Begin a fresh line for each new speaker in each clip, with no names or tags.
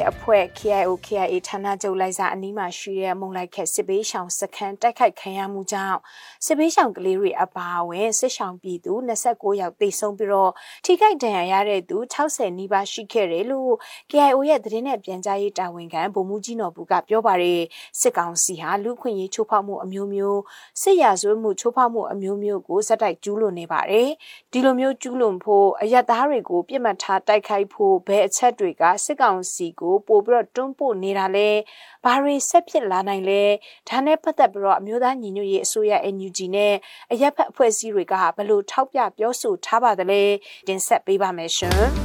ရဲ့အဖွဲ့ KIO KIA ဌာနချုပ်လိုက်စာအနီးမှာရှိတဲ့မုံလိုက်ခက်စစ်ဘေးရှောင်စခန်းတိုက်ခိုက်ခံရမှုကြောင့်စစ်ဘေးရှောင်ကလေးတွေအပါအဝင်စစ်ရှောင်ပြည်သူ29ယောက်သေဆုံးပြီးတော့ထိခိုက်ဒဏ်ရာရတဲ့သူ60နီးပါးရှိခဲ့တယ်လို့ KIO ရဲ့သတင်းနဲ့ပြန်ကြားရေးတာဝန်ခံဗိုလ်မှူးကြီးနော်ဘူးကပြောပါတယ်စစ်ကောင်စီဟာလူခွင့်ရေးချိုးဖောက်မှုအမျိုးမျိုးစစ်ရာဇဝတ်မှုချိုးဖောက်မှုအမျိုးမျိုးကိုစက်တိုက်ကျူးလွန်နေပါတယ်ဒီလိုမျိုးကျူးလွန်ဖို့အယက်သားတွေကိုပြစ်မှတ်ထားတိုက်ခိုက်ဖို့ဘယ်အချက်တွေကစစ်ကောင်စီကိုပို့ပြီးတော့တွန်းပို့နေတာလဲဘာတွေဆက်ဖြစ်လာနိုင်လဲဒါနဲ့ပတ်သက်ပြီးတော့အမျိုးသားညီညွတ်ရေးအစိုးရ NUG နဲ့အရက်ဖက်အဖွဲ့အစည်းတွေကဘယ်လိုထောက်ပြပြောဆိုထားပါသလဲတင်ဆက်ပေးပါမယ်ရှင်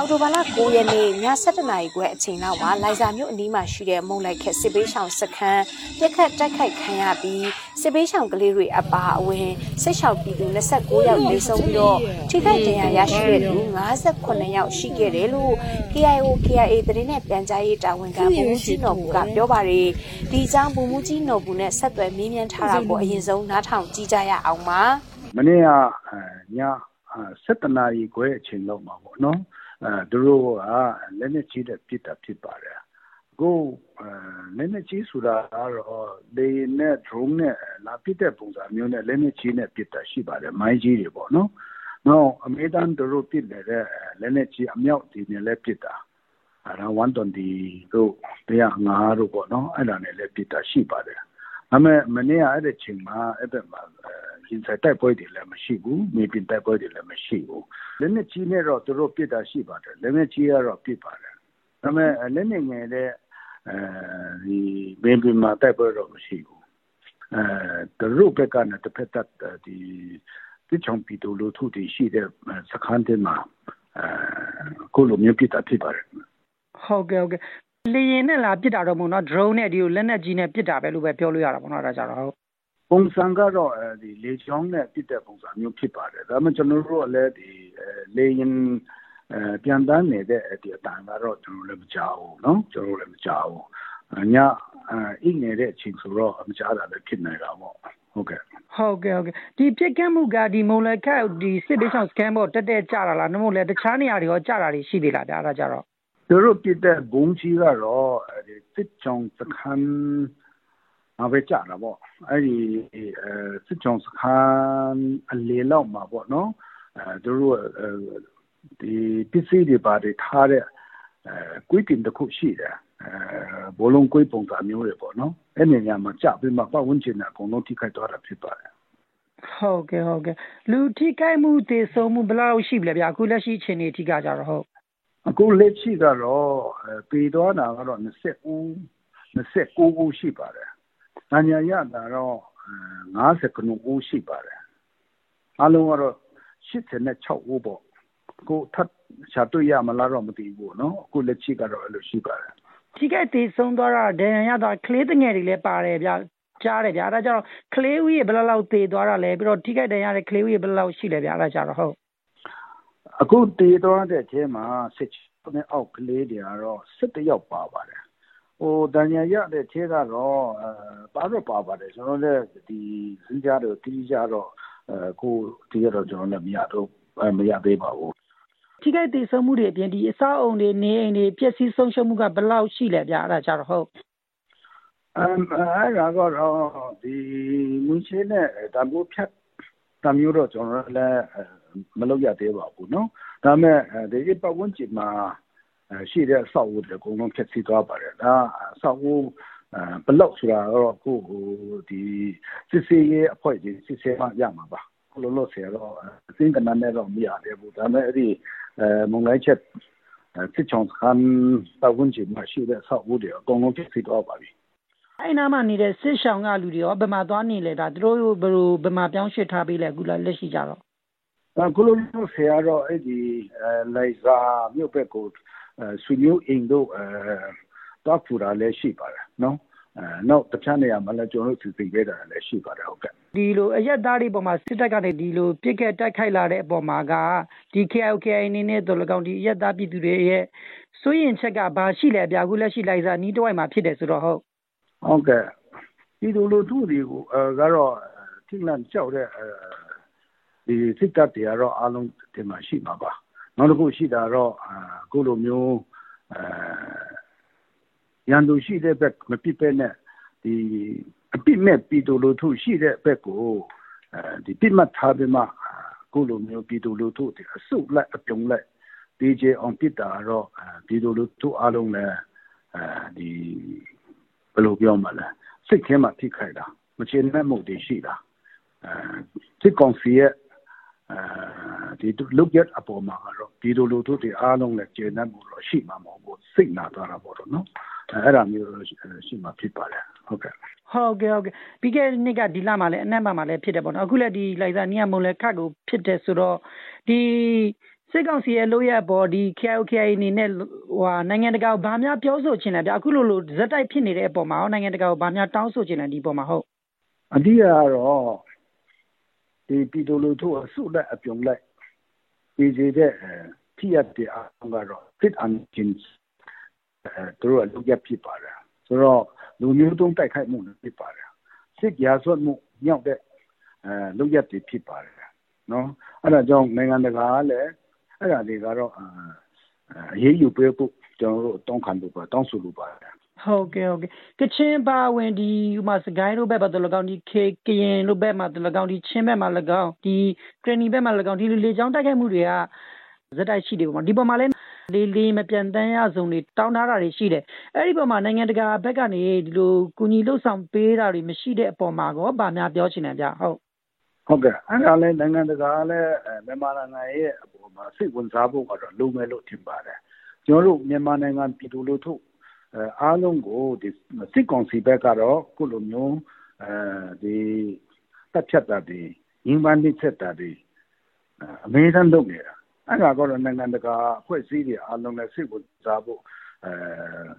အော်တိုဘာလ9ရက်နေ့ည7:00နာရီခွဲအချိန်လောက်မှာလိုင်ဇာမြို့အနီးမှာရှိတဲ့မုံလိုက်ခက်စစ်ပေးဆောင်စခန်းပြက်ခတ်တိုက်ခိုက်ခံရပြီးစစ်ပေးဆောင်ကလေးတွေအပါအဝင်စစ်ရှောက်ပြည်သူ29ယောက်နေဆုံးပြီးတော့ထိခိုက်ဒဏ်ရာရရှိတဲ့သူ58ယောက်ရှိခဲ့တယ်လို့ KIO KIA သတင်းနဲ့ပြန်ကြားရေးတာဝန်ခံဗိုလ်မှူးကြီးနော်ဘူးကပြောပါတယ်ဒီကြောင့်ဗိုလ်မှူးကြီးနော်ဘူးနဲ့ဆက်သွယ်မေးမြန်းထားတာကိုအရင်ဆုံးနားထောင်ကြည့်ကြရအောင်ပါ
မနေ့ကည7:00နာရီခွဲအချိန်လောက်မှာပေါ့နော် အဲသူတို့ကလက်နဲ့ကြီးတဲ့ပြစ်တာဖြစ်ပါတယ်ကိုလက်နဲ့ကြီးဆိုတာကတော့လေနဲ့ drone နဲ့လာပစ်တဲ့ပုံစံမျိုးနဲ့လက်နဲ့ကြီးနဲ့ပစ်တာရှိပါတယ်မိုင်းကြီးတွေပေါ့နော်။နောက်အမေရိကန်သူတို့ပစ်နေတဲ့လက်နဲ့ကြီးအမြောက်တွေနဲ့လည်းပစ်တာအဲဒါ120တို့105တို့ပေါ့နော်အဲ့ဒါနဲ့လည်းပစ်တာရှိပါတယ်။ဒါပေမဲ့မနေ့ကအဲ့ဒီချိန်မှာအဲ့ဘက်မှာ ရင်ဆိုင်တိုက်ပွဲတွေလည်းမရှိဘူးမြေပြင်တိုက်ပွဲတွေလည်းမရှိဘူးလက်နက်ကြီးနဲ့တော့သူတို့ပစ်တာရှိပါတယ်လက်နက်ကြီးကတော့ပစ်ပါတယ်ဒါပေမဲ့လက်နက်ငယ်တဲ့အဲဒီဘင်ပင်မှာတိုက်ပွဲတော့မရှိဘူးအဲသူတို့ဘက်ကနဲ့တစ်ဖက်သက်ဒီဒီချောင်းပီတိုလိုထုတွေရှိတဲ့စခန်းတွေမှာအဲကိုလိုမျိုးပစ်တာဖြစ်ပါတယ်
ဟုတ်ကဲ့ဟုတ်ကဲ့လေရင်နဲ့လာပစ်တာတော့မဟုတ်နော် drone နဲ့ဒီလိုလက်နက်ကြီးနဲ့ပစ်တာပဲလို့ပဲပြောလို့ရတာပေါ့နော်ဒါကြတော့ဟုတ်
ပုံစံကတော့ဒီလေချောင်းနဲ့ပစ်တဲ့ပုံစံမျိုးဖြစ်ပါတယ်ဒါမှကျွန်တော်တို့လည်းဒီလေရင်အဲပြန်တန်းနေတဲ့ဒီအတန်ကတော့ကျွန်တော်လည်းမကြောက်ဘူးเนาะကျွန်တော်လည်းမကြောက်ဘူးညအိနေတဲ့အချိန်ဆိုတော့မကြားတာလည်းဖြစ်နေတာပေါ့ဟုတ်ကဲ့
ဟုတ်ကဲ့ဟုတ်ကဲ့ဒီပြစ်ကမ်းမှုကဒီမုံလက်ခတ်ဒီစစ်ဘေးဆောင်စကန်ပေါ်တက်တက်ကြတာလားနှမို့လဲတခြားနေရာတွေရောကြတာတွေရှိသေးလားဗျာအဲ့ဒါကြတော့
သူတို့ပြတဲ့ဘုံကြီးကတော့ဒီစစ်ချောင်းစခန်း မှာပဲကြာတာပေါ့အဲ့ဒီအဲစစ်ချောင်းစခန်းအလေလောက်မှာပေါ့နော်အဲသူတို့ဒီပစ္စည်းတွေပါတယ်ထားတဲ့အဲကွေးတင်တစ်ခုရှိတယ်အဲဘလုံးကွေးပုံစံမျိုးတွေပေါ့နော်အဲ့နေညာမှာကြာပြီးမှပတ်ဝန်းကျင်ကအကုန်လုံးထိခိုက်သွားတာဖြစ်ပါတယ်
ဟုတ်ကဲ့ဟုတ်ကဲ့လူထိခိုက်မှုတည်ဆုံမှုဘယ်လောက်ရှိပြီလဲဗျအခုလက်ရှိအခြေအနေထိကကြတော့ဟုတ်
အခုလက်ရှိကတော့ပေသွားတာကတော့20ဦး29ဦးရှိပါတယ်။ ။နိုင်ငံရတာတော့50ကနုဦးရှိပါတယ်။အလုံးကတော့86ဦးပေါ့။ကိုထပ်ရှာတွေ့ရမလားတော့မသိဘူးနော်။အခုလက်ရှိကတော့အဲ့လိုရှိပါတယ်။
ဒီကတည်ဆုံးသွားတာဒဏ်ရာရတာကလေးတငယ်တွေလည်းပါတယ်ဗျာ။ကြားတယ်ဗျာအဲ့ဒါကြတော့ကလေးဦးရေဘယ်လောက်တည်သွားတာလဲပြီးတော့ထိခိုက်ဒဏ်ရာရတဲ့ကလေးဦးရေဘယ်လောက်ရှိလဲဗျာအဲ့ဒါကြတော့ဟုတ်
အခုတည်သွားတဲ့အချိန်မှာစစ်နဲ့အောက်ကလေးတွေကတော့17ယောက်ပါပါတယ် ဟိုတန်ညာရတဲ့ထဲကတော့အဲပါတော့ပါပါတယ်ကျွန်တော်လည်းဒီစီးကြတော့တီးကြတော့အဲကိုတီးရတော့ကျွန်တော်လည်းမရတော့မရသေးပါဘူး
ထိခိုက်တည်ဆုံမှုတွေအပြင်ဒီအဆောက်အုံတွေနေအိမ်တွေပျက်စီးဆုံးရှုံးမှုကဘယ်လောက်ရှိလဲဗျအဲ့ဒါကြတော့ဟုတ်
အမ်အဲ့ဒါကတော့ဒီမွန်ချေနဲ့တံမိုးဖြတ်တံမျိုးတော့ကျွန်တော်လည်းမလုပ်ရသေးပါဘူးเนาะဒါပေမဲ့ဒီပတ်ဝန်းကျင်မှာ ရှိတဲ့အဆောက်အဦတွေအကုန်လုံးဖျက်ဆီးသွားပါတယ်ဒါအဆောက်အဦဘလောက်ဆိုတာတော့ကိုဟိုဒီစစ်စေးရေးအဖွဲ့ကြီးစစ်စေးမှရမှာပါလို့လို့ဆရာတော့အသိကနနဲ့တော့မရသေးဘူးဒါပေမဲ့အဲ့ဒီအဲမုံလိုက်ချက်စစ်ချောင်းခံပတ်ဝန်းကျင်မှာရှိတဲ့အဆောက်အဦတွေအကုန်လုံးဖျက်ဆီးသွားပါပြီ
အဲ့နားမှာနေတဲ့စစ်ရှောင်းကလူတွေရောဘယ်မှာသွားနေလဲဒါသူတို့ဘယ်လိုဘယ်မှာပြောင်းရွှေ့ထားပေးလဲအခုလက်ရှိကြတော့
အခုလိုမျိုးဆရာတော့အဲ့ဒီလိုက်စာမြို့ဘက်ကို ဆွေမျိုးအိမ်တို့အဲတောက်ဖူတာလည်းရှိပါတယ်နော်အဲနောက်တခြားနေရာမှာလည်းကျွန်တော်တို့စီစဉ်ပေးတာလည်းရှိပါတယ်ဟုတ်ကဲ့
ဒီလိုအရက်သားတွေပေါ်မှာစစ်တပ်ကနေဒီလိုပြစ်ခတ်တိုက်ခိုက်လာတဲ့အပေါ်မှာကဒီ KOK အနေနဲ့တို့၎င်းဒီအရက်သားပြည်သူတွေရဲ့စိုးရင်ချက်ကဘာရှိလဲဗျာခုလက်ရှိလိုက်စားနီးတစ်ဝိုက်မှာဖြစ်တယ်ဆိုတော့ဟုတ်
ဟုတ်ကဲ့ပြည်သူလူထုတွေကိုအဲကတော့ထိလန့်ကြောက်တဲ့ဒီစစ်တပ်တွေကတော့အလုံးဒီမှာရှိမှာပါ နောက်တစ်ခုရှိတာတော့အခုလိုမျိုးအဲရန်သူရှိတဲ့ဘက်မပြစ်ပဲနဲ့ဒီအပြစ်မဲ့ပြည်သူလူထုရှိတဲ့ဘက်ကိုအဲဒီပြစ်မှတ်ထားပြီးမှအခုလိုမျိုးပြည်သူလူထုတွေအစုလိုက်အပြုံလိုက် DJ အောင်ပြစ်တာတော့ပြည်သူလူထုအားလုံးလည်းအဲဒီဘယ်လိုပြောမလဲစိတ်ထဲမှာထိခိုက်တာမချင်တဲ့မှုတွေရှိတာအဲစစ်ကောင်စီရဲ့အဲ ဒီလုတ်ရက်အပေါ်မှာတော့ပြည်သူလူထုတွေအားလုံးလည်းကျေနပ်မှုတော့ရှိမှာမဟုတ်ဘူးစိတ်နာသွားတာပေါ့တော့နော်အဲ့ဒါမျိုးတော့ရှိမှာဖြစ်ပါလေဟုတ်ကဲ့
ဟုတ်ကဲ့ဟုတ်ကဲ့ပြီးခဲ့တဲ့နှစ်ကဒီလမှာလည်းအနက်မှာလည်းဖြစ်တယ်ပေါ့နော်အခုလည်းဒီလိုက်စားနီးယာမုံလည်းခတ်ကိုဖြစ်တယ်ဆိုတော့ဒီစစ်ကောင်စီရဲ့လို့ရပေါ်ဒီ KOKI အနေနဲ့ဟိုနိုင်ငံတကာကိုဗာများပြောဆိုချင်တယ်ဗျအခုလိုလိုဇက်တိုက်ဖြစ်နေတဲ့အပေါ်မှာရောနိုင်ငံတကာကိုဗာများတောင်းဆိုချင်တယ်ဒီပေါ်မှာဟုတ်
အဓိကကတော့ ဒီပြည်သူလူထုအစုလက်အပြုံလိုက်ပြည်စီတဲ့ထိရတဲ့အအောင်ကတော့ fit and change အဲသူတို့ကလုပ်ရဖြစ်ပါတယ်ဆိုတော့လူမျိုးတုံးတိုက်ခိုက်မှုဖြစ်ပါတယ်စစ်ရာဇဝတ်မှုမြောက်တဲ့အဲလုပ်ရဖြစ်ပါတယ်နော်အဲ့ဒါကြောင့်နိုင်ငံတကာကလည်းအဲ့ဒါတွေကတော့အရေးယူပေးဖို့ကျွန်တော်တို့တောင်းခံလို့ပါတောင်းဆိုလို့ပါ
ဟုတ်ကဲ့ဟုတ်ကဲ့ကချင်ပါဝင်ဒီဥမာစကိုင်းတို့ဘက်မှာတလကောင်ဒီခေကရင်တို့ဘက်မှာတလကောင်ဒီချင်းဘက်မှာလကောင်ဒီကရနီဘက်မှာလကောင်ဒီလေချောင်းတိုက်ခိုက်မှုတွေကဇက်တိုက်ရှိတယ်ပေါ့မှာဒီပေါ်မှာလည်းလေလေမပြန်တမ်းရဆုံးတွေတောင်းထားတာတွေရှိတယ်အဲ့ဒီပေါ်မှာနိုင်ငံတကာဘက်ကနေဒီလိုကူညီလှုပ်ဆောင်ပေးတာတွေမရှိတဲ့အပေါ်မှာကောဗာများပြောချင်တယ်ဗျဟုတ်
ဟုတ်ကဲ့အဲ့ဒါလည်းနိုင်ငံတကာလည်းမြန်မာနိုင်ငံရဲ့အပေါ်မှာစိတ်ဝင်စားဖို့ကတော့လုံမဲ့လို့ထင်ပါတယ်ကျွန်တော်တို့မြန်မာနိုင်ငံပြည်သူလူထု အားလုံးကိုဒီစစ်ကောင်စီဘက်ကတော့ခုလိုမျိုးအဲဒီတက်ဖြတ်တာတွေရင်းပန်းနှိမ့်ဆက်တာတွေ အမေးတမ်းလုပ်နေတာ အဲ့ဒါကတော့ နိုင်ငံတကာအဖွဲ့အစည်းတွေ အားလုံးလည်း စိတ်ဝင်စားဖို့အဲ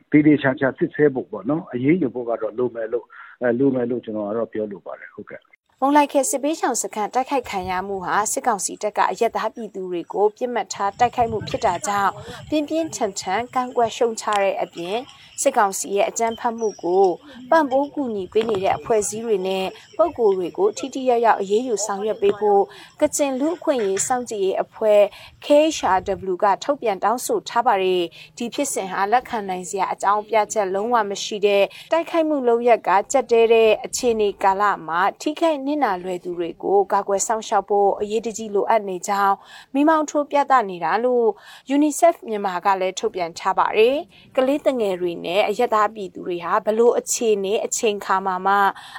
ပြည်ချာချာ စစ်ဆေးဖို့ပေါ့နော်အရေးယူဖို့ကတော့ လိုမယ်လို့အဲလိုမယ်လို့ကျွန်တော်ကတော့ ပြောလိုပါတယ်ဟုတ်ကဲ့
မုံလိုက်ခဲစစ်ပေးချောင်စခန်းတိုက်ခိုက်ခံရမှုဟာစစ်ကောင်စီတပ်ကအရက်သားပြည်သူတွေကိုပြစ်မှတ်ထားတိုက်ခိုက်မှုဖြစ်တာကြောင့်ပြင်းပြင်းထန်ထန်ကန့်ကွက်ရှုံချတဲ့အပြင်စစ်ကောင်စီရဲ့အကြမ်းဖက်မှုကိုပံ့ပိုးကူညီပေးနေတဲ့အဖွဲ့အစည်းတွေနဲ့ပုဂ္ဂိုလ်တွေကိုထိထိရောက်ရောက်အရေးယူဆောင်ရွက်ပေးဖို့ကချင်လူအခွင့်အရေးစောင့်ကြည့်ရေးအဖွဲ့ KHRW ကထုတ်ပြန်တောင်းဆိုထားပါတယ်ဒီဖြစ်စဉ်ဟာလက်ခံနိုင်စရာအကြောင်းပြချက်လုံးဝမရှိတဲ့တိုက်ခိုက်မှုလုပ်ရက်ကကြက်တဲတဲ့အခြေအနေကာလမှာထိခိုက်နစ်နာလွယ်သူတွေကိုကာကွယ်ဆောင်ရှောက်ဖို့အရေးတကြီးလိုအပ်နေကြောင်းမိမောင်ထိုးပြသနေတာလို့ UNICEF မြန်မာကလည်းထုတ်ပြန်ထားပါတယ်ကလေးတငယ်တွေနဲ့အရက်သားပြည်သူတွေဟာဘလို့အခြေအနေအချိန်ခါမှာမှ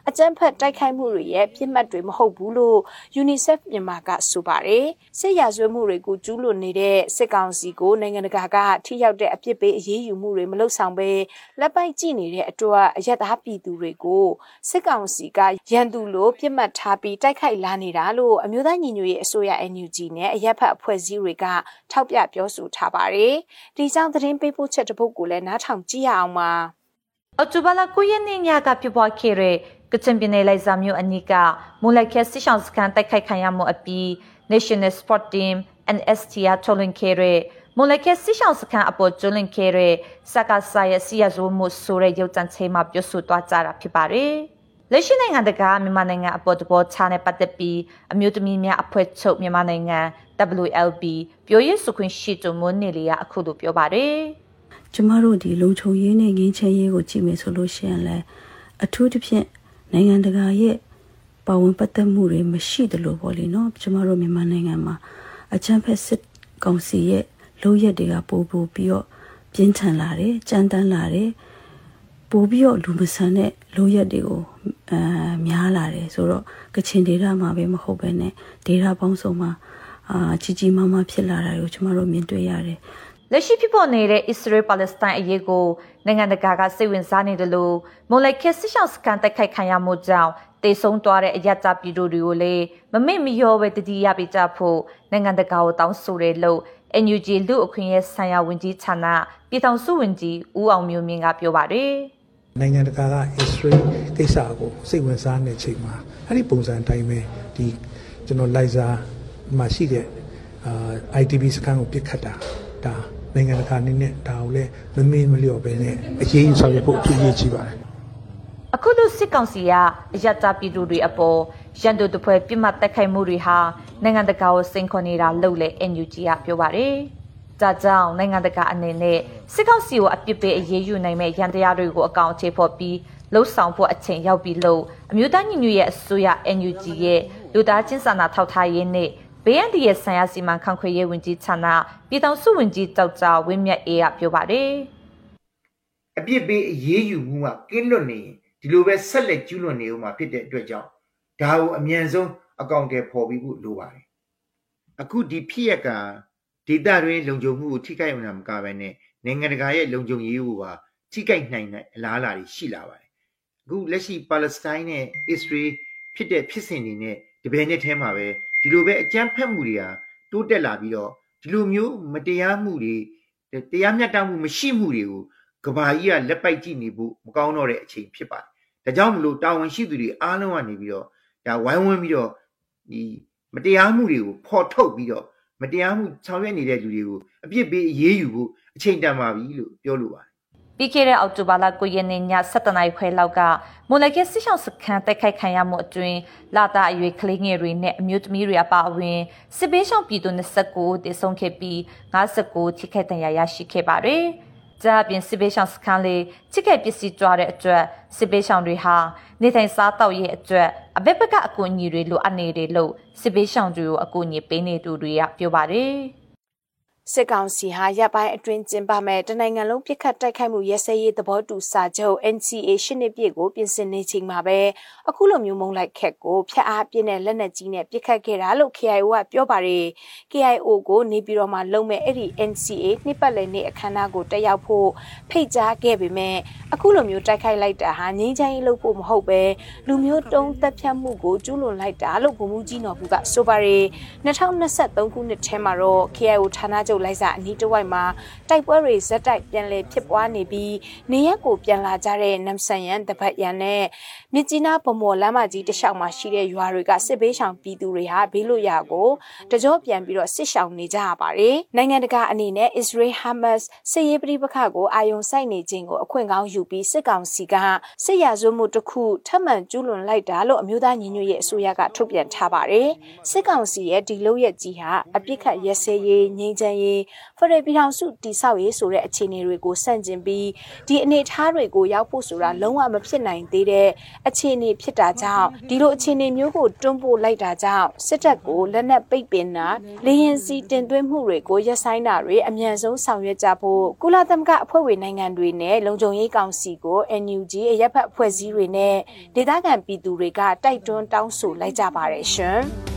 အကြမ်းဖက်တိုက်ခိုက်မှုတွေရဲ့ပြစ်မှတ်တွေမဟုတ်ဘူးလို့ UNICEF မြန်မာကဆိုပါတယ်စစ်ရာဇဝတ်မှုတွေကိုကျူးလွန်နေတဲ့စစ်ကောင်စီကိုနိုင်ငံတကာကထိရောက်တဲ့အပြစ်ပေးအရေးယူမှုတွေမလုပ်ဆောင်ဘဲလက်ပိုက်ကြည့်နေတဲ့အတွက်အရက်သားပြည်သူတွေကိုစစ်ကောင်စီကရန်သူလိုပြစ်မှတ်ထားပြီးတိုက်ခိုက်လာနေတာလို့အမျိုးသားညီညွတ်ရေးအစိုးရ NUG နဲ့အရက်ဖက်အဖွဲ့အစည်းတွေကထောက်ပြပြောဆိုထားပါတယ်ဒီကြောင့်သတင်းပေးပို့ချက်တစ်ပုဒ်ကိုလည်းနားထောင်ကြည့်ရအောင်ပါ
အော်တိုဘာလ9ရက်နေ့ညကဖြစ်ပွားခဲ့တဲ့ကချင်ပြည်နယ်လိုက်စာမြို့အနီးကမူလိုက်ခဲစစ်ဆောင်စခန်းတိုက်ခိုက်ခံရမှုအပြီး National Sport Team NSTR ထုတ်လွှင့်ခဲ့တဲ့မူလိုက်ခဲစစ်ဆောင်စခန်းအပေါ်ကျွလွှင့်ခဲ့တဲ့စကားစာရဲ့စီရဇိုမှုဆိုတဲ့ရုပ်သံချိန်မှာပြောဆိုသွားကြတာဖြစ်ပါတယ်။ လက်ရှိနိုင်ငံတကာမြန်မာနိုင်ငံအပေါ်တဘောချာနဲ့ပတ်သက်ပြီးအမျိုးသမီးများအဖွဲ့ချုပ်မြန်မာနိုင်ငံ WLB ပြောရေးဆိုခွင့်ရှိသူမွန်းနေလီကအခုလိုပြောပါတယ်။
ကျမတို့ဒီလုံခြုံရေးနဲ့ငင်းချဲရေးကိုကြည့်မယ်ဆိုလို့ရှိရင်လည်းအထူးသဖြင့်နိုင်ငံတကာရဲ့ပါဝင်ပတ်သက်မှုတွေမရှိသလိုပေါ့လေနော်ကျမတို့မြန်မာနိုင်ငံမှာအချမ်းဖက်စစ်ကောင်စီရဲ့လုံရက်တွေကပို့ပို့ပြီးတော့ပြင်းထန်လာတယ်ကြမ်းတမ်းလာတယ်ပို့ပြီးတော့လူမဆန်တဲ့လုံရက်တွေကို အဲများလာတယ်ဆိုတော့ကချင်ဒေသမှာပဲမဟုတ်ပဲနဲ့ဒေသပေါင်းစုံမှာအာကြီးကြီးမားမားဖြစ်လာတာကိုကျမတို့မြင်တွေ့ရတယ်
လက်ရှိဖြစ်ပေါ်နေတဲ့ Israel Palestine အရေးကိုနိုင်ငံတကာကစိတ်ဝင်စားနေတယ်လို့မိုလိုက်ခက်စစ်ရှောင်းစကန်တိုက်ခိုက်ခံရမှုကြောင့်တေဆုံးသွားတဲ့အယက်ကြပြည်သူတွေကိုလည်းမမေ့မလျော့ပဲတတိယပြကြဖို့နိုင်ငံတကာကိုတောင်းဆိုတယ်လို့ NUG လူအခွင့်ရေးဆိုင်ရာဝန်ကြီးဌာနပြည်ထောင်စုဝန်ကြီးဦးအောင်မျိုးမြင့်ကပြောပါတယ်
နိုင်ငံတကာကအစ္စရေးကိစ္စကိုစိတ်ဝင်စားနေချိန်မှာအဲ့ဒီပုံစံအတိုင်းပဲဒီကျွန်တော်လိုက်စာမှာရှိတဲ့အာ ITB စကန်ကိုပြစ်ခတ်တာဒါနိုင်ငံတကာအနေနဲ့ဒါကိုလည်းမမင်းမလျော့ပဲနဲ့အရေးယူဆောင်ရွက်ဖို့အထူးရေးကြီးပါတယ်
အခုလိုစစ်ကောင်စီကအယက်တာပြည်သူတွေအပေါ်ရန်သူတပွဲပြစ်မှတ်တက်ခိုက်မှုတွေဟာနိုင်ငံတကာကိုစိန်ခေါ်နေတာလို့လည်း NUG ကပြောပါတယ်။ ဒါကြောင့်နိုင်ငံတကာအနေနဲ့စစ်ကောင်စီကိုအပြစ်ပေးအရေးယူနိုင်မဲ့ရန်တရားတွေကိုအကောင့်အခြေဖော်ပြီးလှုပ်ဆောင်ဖို့အချိန်ရောက်ပြီလို့အမျိုးသားညီညွတ်ရေးအစိုးရ NUG ရဲ့လူသားချင်းစာနာထောက်ထားရေးနဲ့ဘေးအန္တရာယ်ဆိုင်ရာစီမံခန့်ခွဲရေးဝန်ကြီးဌာနပြည်ထောင်စုဝန်ကြီးဒေါက်တာဝင်းမြတ်အေးကပြောပါတယ်။
အပြစ်ပေးအရေးယူမှုကကင်းလွတ်နေရင်ဒီလိုပဲဆက်လက်ကျူးလွန်နေဦးမှာဖြစ်တဲ့အတွက်ကြောင့်ဒါကိုအမြန်ဆုံးအကောင့်တွေပေါ်ပြီးဖို့လိုပါတယ်အခုဒီဖြစ်ရက ဒေတာတွင်လုံခြုံမှုကိုထိခိုက်အောင်မကဘဲနဲ့နိုင်ငံတကာရဲ့လုံခြုံရေးကိုပါထိခိုက်နိုင်တဲ့အလားအလာတွေရှိလာပါတယ်အခုလက်ရှိပါလက်စတိုင်းနဲ့အစ္စရေးဖြစ်တဲ့ဖြစ်စဉ်တွေနဲ့တပည့်နဲ့ထဲမှာပဲဒီလိုပဲအကြမ်းဖက်မှုတွေဟာတိုးတက်လာပြီးတော့ဒီလိုမျိုးမတရားမှုတွေတရားမျှတမှုမရှိမှုတွေကိုကဘာကြီးကလက်ပိုက်ကြည့်နေဖို့မကောင်းတော့တဲ့အချိန်ဖြစ်ပါတယ်ဒါကြောင့်မလို့တာဝန်ရှိသူတွေအားလုံးကနေပြီးတော့ဒါဝိုင်းဝန်းပြီးတော့ဒီမတရားမှုတွေကိုဖော်ထုတ်ပြီးတော့ မတရားမှုဆောင်ရွက်နေတဲ့လူတွေကိုအပြစ်ပေးအရေးယူဖို့အချိန်တန်ပါပြီလို့ပြောလိုပါတယ်
ပြီးခဲ့တဲ့အောက်တိုဘာလ9ရက်နေ့ည7:00နာရီခွဲလောက်ကမိုလကဲစစ်ဆောင်စခန်းတိုက်ခိုက်ခံရမှုအတွင်းလာတာအရွယ်ကလေးငယ်တွေနဲ့အမျိုးသမီးတွေအပါအဝင်စစ်ပေးဆောင်ပြည်သူ29တည်ဆုံခဲ့ပြီး59ထိခိုက်ဒဏ်ရာရရှိခဲ့ပါတယ်။ ကြပြင်စစ်ပေးဆောင်စခန်းလေးချစ်ခဲ့ပစ္စည်းကြွားတဲ့အတွက်စစ်ပေးဆောင်တွေဟာနေထိုင်စားတောက်ရဲ့အတွက်အဘက်ဘက်ကအကူအညီတွေလိုအပ်နေတယ်လို့စစ်ပေးဆောင်တွေကိုအကူအညီပေးနေသူတွေကပြောပါတယ်။
စစ်ကောင်စီဟာရပ်ပိုင်းအတွင်းကျင်းပမဲ့တနိုင်ငံလုံးပြစ်ခတ်တိုက်ခိုက်မှုရဲစဲရေးသဘောတူစာချုပ် NCA ရှစ်နှစ်ပြည့်ကိုပြင်ဆင်နေချိန်မှာပဲအခုလိုမျိုးမုံလိုက်ခက်ကိုဖျက်အားပြင်းတဲ့လက်နက်ကြီးနဲ့ပြစ်ခတ်ခဲ့တာလို့ KIO ကပြောပါတယ် KIO ကိုနေပြည်တော်မှာလုံမဲ့အဲ့ဒီ NCA နှစ်ပတ်လည်နေ့အခမ်းအနားကိုတက်ရောက်ဖို့ဖိတ်ကြားခဲ့ပေမဲ့အခုလိုမျိုးတိုက်ခိုက်လိုက်တာဟာငြိမ်းချမ်းရေးလုပ်ဖို့မဟုတ်ပဲလူမျိုးတုံးတက်ဖြတ်မှုကိုကျူးလွန်လိုက်တာလို့ဗိုလ်မှူးကြီးနော်ဘူးကဆိုပါတယ်2023ခုနှစ်ထဲမှာတော့ KIO ဌာနချုပ်လိုက်စာအနီးတစ်ဝိုက်မှာတိုက်ပွဲတွေဇက်တိုက်ပြန်လည်ဖြစ်ပွားနေပြီးနေရက်ကိုပြန်လာကြတဲ့နမ်ဆန်ယန်တပတ်ရန်နဲ့မြစ်ကြီးနားဗမော်လမ်းမကြီးတစ်လျှောက်မှာရှိတဲ့ရွာတွေကစစ်ဘေးရှောင်ပြည်သူတွေဟာဘေးလွတ်ရာကိုတကြောပြန်ပြီးတော့စစ်ရှောင်နေကြရပါတယ်။နိုင်ငံတကာအနေနဲ့ Israel Hamas စစ်ရေးပဋိပက္ခကိုအာရုံစိုက်နေခြင်းကိုအခွင့်ကောင်းယူပြီးစစ်ကောင်စီကစစ်ရာဇဝမှုတစ်ခုထပ်မံကျူးလွန်လိုက်တာလို့အမျိုးသားညီညွတ်ရေးအစိုးရကထုတ်ပြန်ထားပါတယ်။စစ်ကောင်စီရဲ့ဒီလုပ်ရက်ကြီးဟာအပြစ်ခတ်ရဲစဲရေးငြိမ်းချမ်းရေးဖရယ်ပြည်ထောင်စုတိဆောက်ရေးဆိုတဲ့အခြေအနေတွေကိုစန့်ကျင်ပြီးဒီအနေအထားတွေကိုရောက်ဖို့ဆိုတာလုံးဝမဖြစ်နိုင်သေးတဲ့အခြေအနေဖြစ်တာကြောင့်ဒီလိုအခြေအနေမျိုးကိုတွန်းပို့လိုက်တာကြောင့်စစ်တပ်ကိုလက်နက်ပိတ်ပင်တာလေရင်စီတင်သွင်းမှုတွေကိုရပ်ဆိုင်းတာတွေအမြန်ဆုံးဆောင်ရွက်ကြဖို့ကုလသမဂ္ဂအဖွဲ့ဝင်နိုင်ငံတွေနဲ့လုံခြုံရေးကောင်စီကို NUG အရက်ဖက်အဖွဲ့အစည်းတွေနဲ့ဒေသခံပြည်သူတွေကတိုက်တွန်းတောင်းဆိုလိုက်ကြပါတယ်ရှင်။